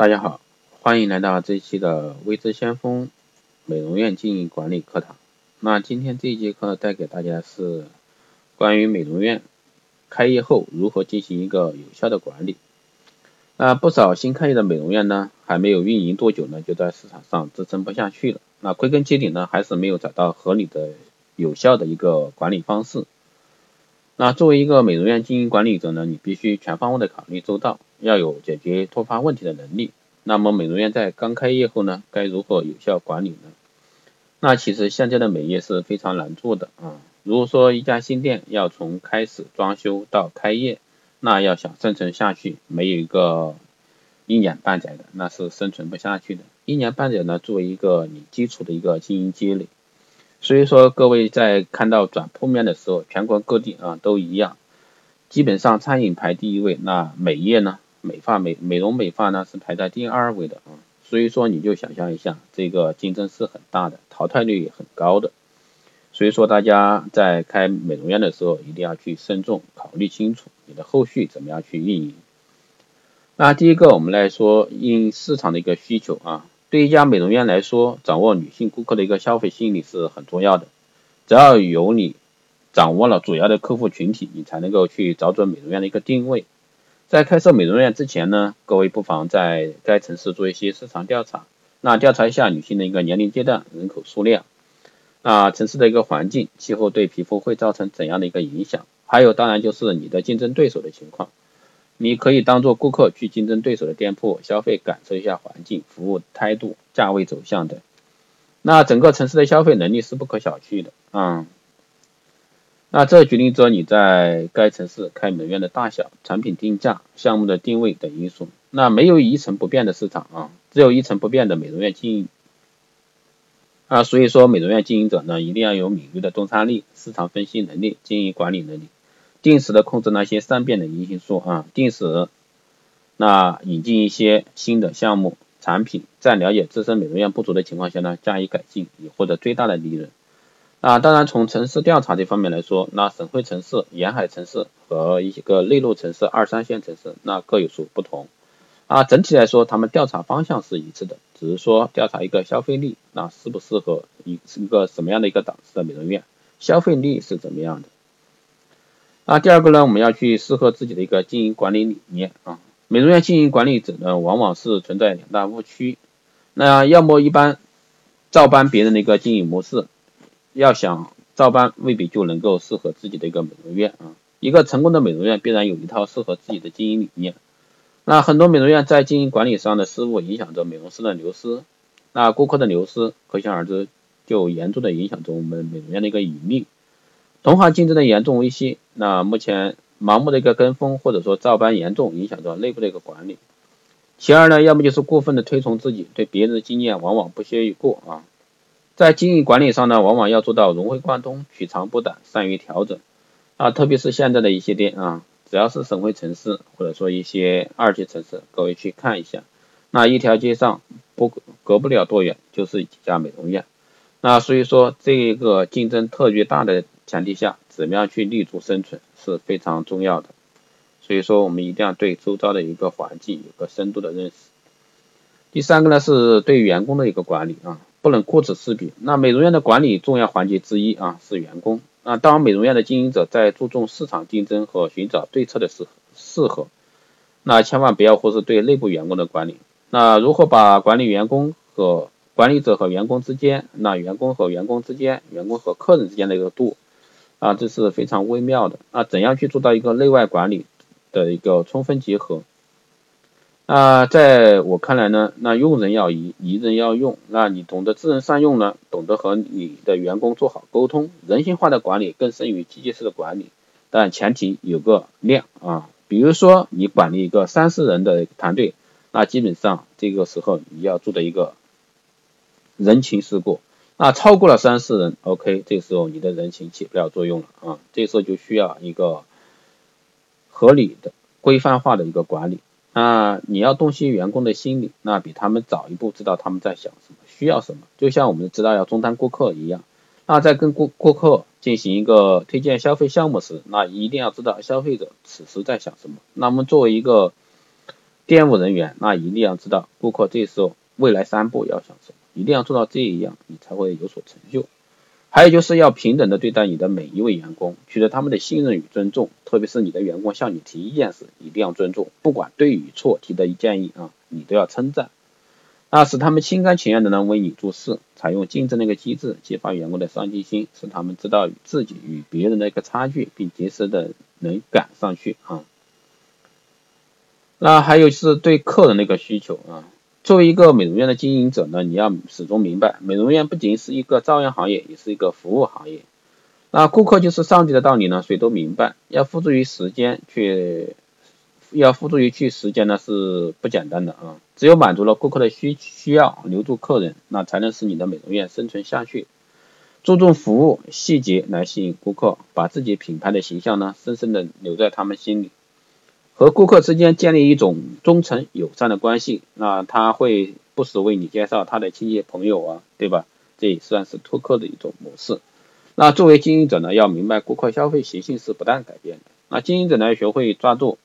大家好，欢迎来到这一期的微知先锋美容院经营管理课堂。那今天这一节课带给大家是关于美容院开业后如何进行一个有效的管理。那不少新开业的美容院呢，还没有运营多久呢，就在市场上支撑不下去了。那归根结底呢，还是没有找到合理的、有效的一个管理方式。那作为一个美容院经营管理者呢，你必须全方位的考虑周到，要有解决突发问题的能力。那么美容院在刚开业后呢，该如何有效管理呢？那其实现在的美业是非常难做的啊。如果说一家新店要从开始装修到开业，那要想生存下去，没有一个一年半载的，那是生存不下去的。一年半载呢，作为一个你基础的一个经营积累。所以说，各位在看到转铺面的时候，全国各地啊都一样，基本上餐饮排第一位，那美业呢，美发美美容美发呢是排在第二位的啊。所以说，你就想象一下，这个竞争是很大的，淘汰率也很高的。所以说，大家在开美容院的时候，一定要去慎重考虑清楚你的后续怎么样去运营。那第一个，我们来说因市场的一个需求啊。对一家美容院来说，掌握女性顾客的一个消费心理是很重要的。只要有你掌握了主要的客户群体，你才能够去找准美容院的一个定位。在开设美容院之前呢，各位不妨在该城市做一些市场调查，那调查一下女性的一个年龄阶段、人口数量，那城市的一个环境、气候对皮肤会造成怎样的一个影响？还有当然就是你的竞争对手的情况。你可以当做顾客去竞争对手的店铺消费，感受一下环境、服务态度、价位走向等。那整个城市的消费能力是不可小觑的啊。那这决定着你在该城市开美容院的大小、产品定价、项目的定位等因素。那没有一成不变的市场啊，只有一成不变的美容院经营啊。所以说，美容院经营者呢，一定要有敏锐的洞察力、市场分析能力、经营管理能力。定时的控制那些善变的因素啊，定时那引进一些新的项目产品，在了解自身美容院不足的情况下呢，加以改进，以获得最大的利润。啊，当然从城市调查这方面来说，那省会城市、沿海城市和一些个内陆城市、二三线城市那各有所不同。啊，整体来说，他们调查方向是一致的，只是说调查一个消费力，那适不适合一一个什么样的一个档次的美容院，消费力是怎么样的。那第二个呢，我们要去适合自己的一个经营管理理念啊。美容院经营管理者呢，往往是存在两大误区。那要么一般照搬别人的一个经营模式，要想照搬未必就能够适合自己的一个美容院啊。一个成功的美容院必然有一套适合自己的经营理念。那很多美容院在经营管理上的失误，影响着美容师的流失。那顾客的流失，可想而知，就严重的影响着我们美容院的一个盈利。同行竞争的严重威胁，那目前盲目的一个跟风或者说照搬严重影响到内部的一个管理。其二呢，要么就是过分的推崇自己，对别人的经验往往不屑一顾啊。在经营管理上呢，往往要做到融会贯通、取长补短、善于调整啊。特别是现在的一些店啊，只要是省会城市或者说一些二级城市，各位去看一下，那一条街上不隔不了多远就是几家美容院。那所以说，这个竞争特别大的。前提下，怎么样去立足生存是非常重要的。所以说，我们一定要对周遭的一个环境有个深度的认识。第三个呢，是对员工的一个管理啊，不能顾此失彼。那美容院的管理重要环节之一啊，是员工。那当美容院的经营者在注重市场竞争和寻找对策的时适合，那千万不要忽视对内部员工的管理。那如何把管理员工和管理者和员工之间，那员工和员工之间，员工和客人之间的一个度？啊，这是非常微妙的。啊，怎样去做到一个内外管理的一个充分结合？啊，在我看来呢，那用人要宜，宜人要用。那你懂得知人善用呢，懂得和你的员工做好沟通，人性化的管理更胜于机械式的管理。但前提有个量啊，比如说你管理一个三十人的团队，那基本上这个时候你要做的一个人情世故。那超过了三四人，OK，这时候你的人情起不了作用了啊，这时候就需要一个合理的、规范化的一个管理。那你要洞悉员工的心理，那比他们早一步知道他们在想什么、需要什么，就像我们知道要中单顾客一样。那在跟顾顾客进行一个推荐消费项目时，那一定要知道消费者此时在想什么。那么作为一个店务人员那一定要知道顾客这时候未来三步要想什么，一定要做到这一样，你才会有所成就。还有就是要平等的对待你的每一位员工，取得他们的信任与尊重，特别是你的员工向你提意见时，一定要尊重，不管对与错，提的建议啊，你都要称赞，那，使他们心甘情愿的呢为你做事，采用竞争的一个机制，激发员工的上进心，使他们知道自己与别人的一个差距，并及时的能赶上去啊。那还有是对客人的一个需求啊。作为一个美容院的经营者呢，你要始终明白，美容院不仅是一个朝阳行业，也是一个服务行业。那顾客就是上帝的道理呢，谁都明白。要付诸于时间，去要付诸于去时间呢，是不简单的啊。只有满足了顾客的需需要，留住客人，那才能使你的美容院生存下去。注重服务细节来吸引顾客，把自己品牌的形象呢，深深的留在他们心里。和顾客之间建立一种忠诚友善的关系，那他会不时为你介绍他的亲戚朋友啊，对吧？这也算是拓客的一种模式。那作为经营者呢，要明白顾客消费习性是不断改变的。那经营者呢，要学会抓住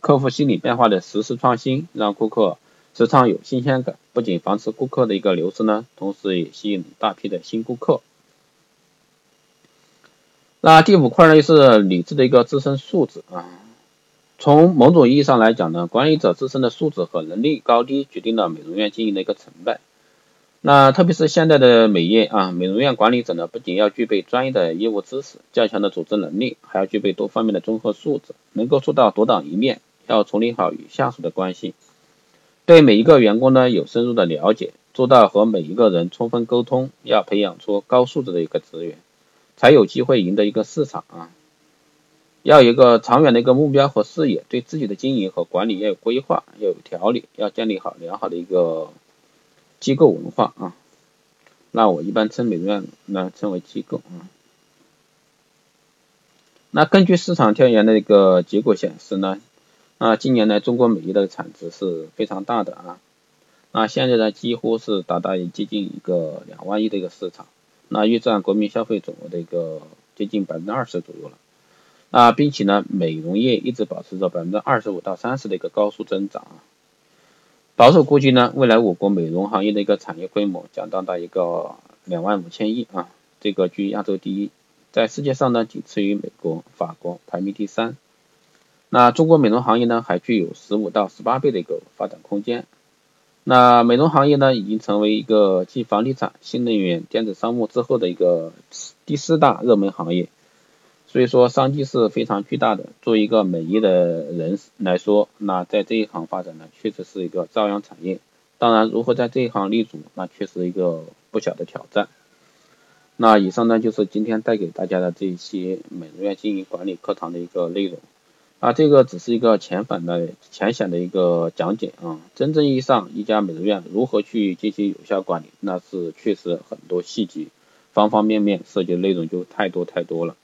客户心理变化的实时创新，让顾客时常有新鲜感，不仅防止顾客的一个流失呢，同时也吸引大批的新顾客。那第五块呢，就是理智的一个自身素质啊。从某种意义上来讲呢，管理者自身的素质和能力高低决定了美容院经营的一个成败。那特别是现在的美业啊，美容院管理者呢，不仅要具备专业的业务知识、较强的组织能力，还要具备多方面的综合素质，能够做到独当一面。要处理好与下属的关系，对每一个员工呢有深入的了解，做到和每一个人充分沟通，要培养出高素质的一个职员，才有机会赢得一个市场啊。要有一个长远的一个目标和视野，对自己的经营和管理要有规划，要有条理，要建立好良好的一个机构文化啊。那我一般称美容院呢称为机构啊。那根据市场调研的一个结果显示呢，啊，近年来中国美业的产值是非常大的啊。那现在呢几乎是达到接近一个两万亿的一个市场，那约占国民消费总额的一个接近百分之二十左右了。啊，并且呢，美容业一直保持着百分之二十五到三十的一个高速增长啊。保守估计呢，未来我国美容行业的一个产业规模将达到一个两万五千亿啊，这个居亚洲第一，在世界上呢仅次于美国、法国，排名第三。那中国美容行业呢，还具有十五到十八倍的一个发展空间。那美容行业呢，已经成为一个继房地产、新能源、电子商务之后的一个第四大热门行业。所以说商机是非常巨大的。作为一个美业的人来说，那在这一行发展呢，确实是一个朝阳产业。当然，如何在这一行立足，那确实一个不小的挑战。那以上呢，就是今天带给大家的这一期美容院经营管理课堂的一个内容。啊，这个只是一个浅反的、浅显的一个讲解啊。真正意义上，一家美容院如何去进行有效管理，那是确实很多细节、方方面面涉及的内容就太多太多了。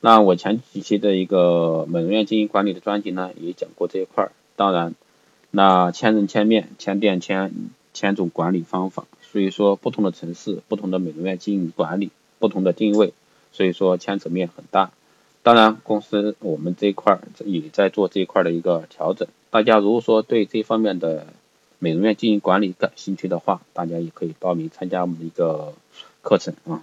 那我前几期的一个美容院经营管理的专辑呢，也讲过这一块儿。当然，那千人千面、千店千千种管理方法，所以说不同的城市、不同的美容院经营管理、不同的定位，所以说牵扯面很大。当然，公司我们这一块儿也在做这一块的一个调整。大家如果说对这方面的美容院经营管理感兴趣的话，大家也可以报名参加我们的一个课程啊。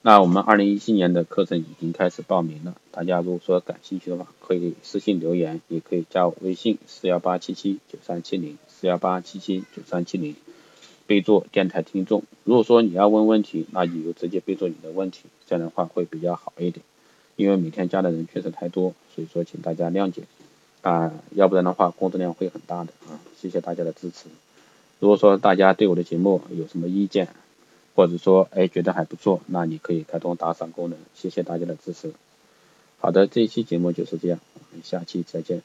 那我们二零一七年的课程已经开始报名了，大家如果说感兴趣的话，可以私信留言，也可以加我微信四幺八七七九三七零四幺八七七九三七零，备注电台听众。如果说你要问问题，那你就直接备注你的问题，这样的话会比较好一点。因为每天加的人确实太多，所以说请大家谅解啊，要不然的话工作量会很大的啊。谢谢大家的支持。如果说大家对我的节目有什么意见，或者说，哎，觉得还不错，那你可以开通打赏功能，谢谢大家的支持。好的，这一期节目就是这样，我们下期再见。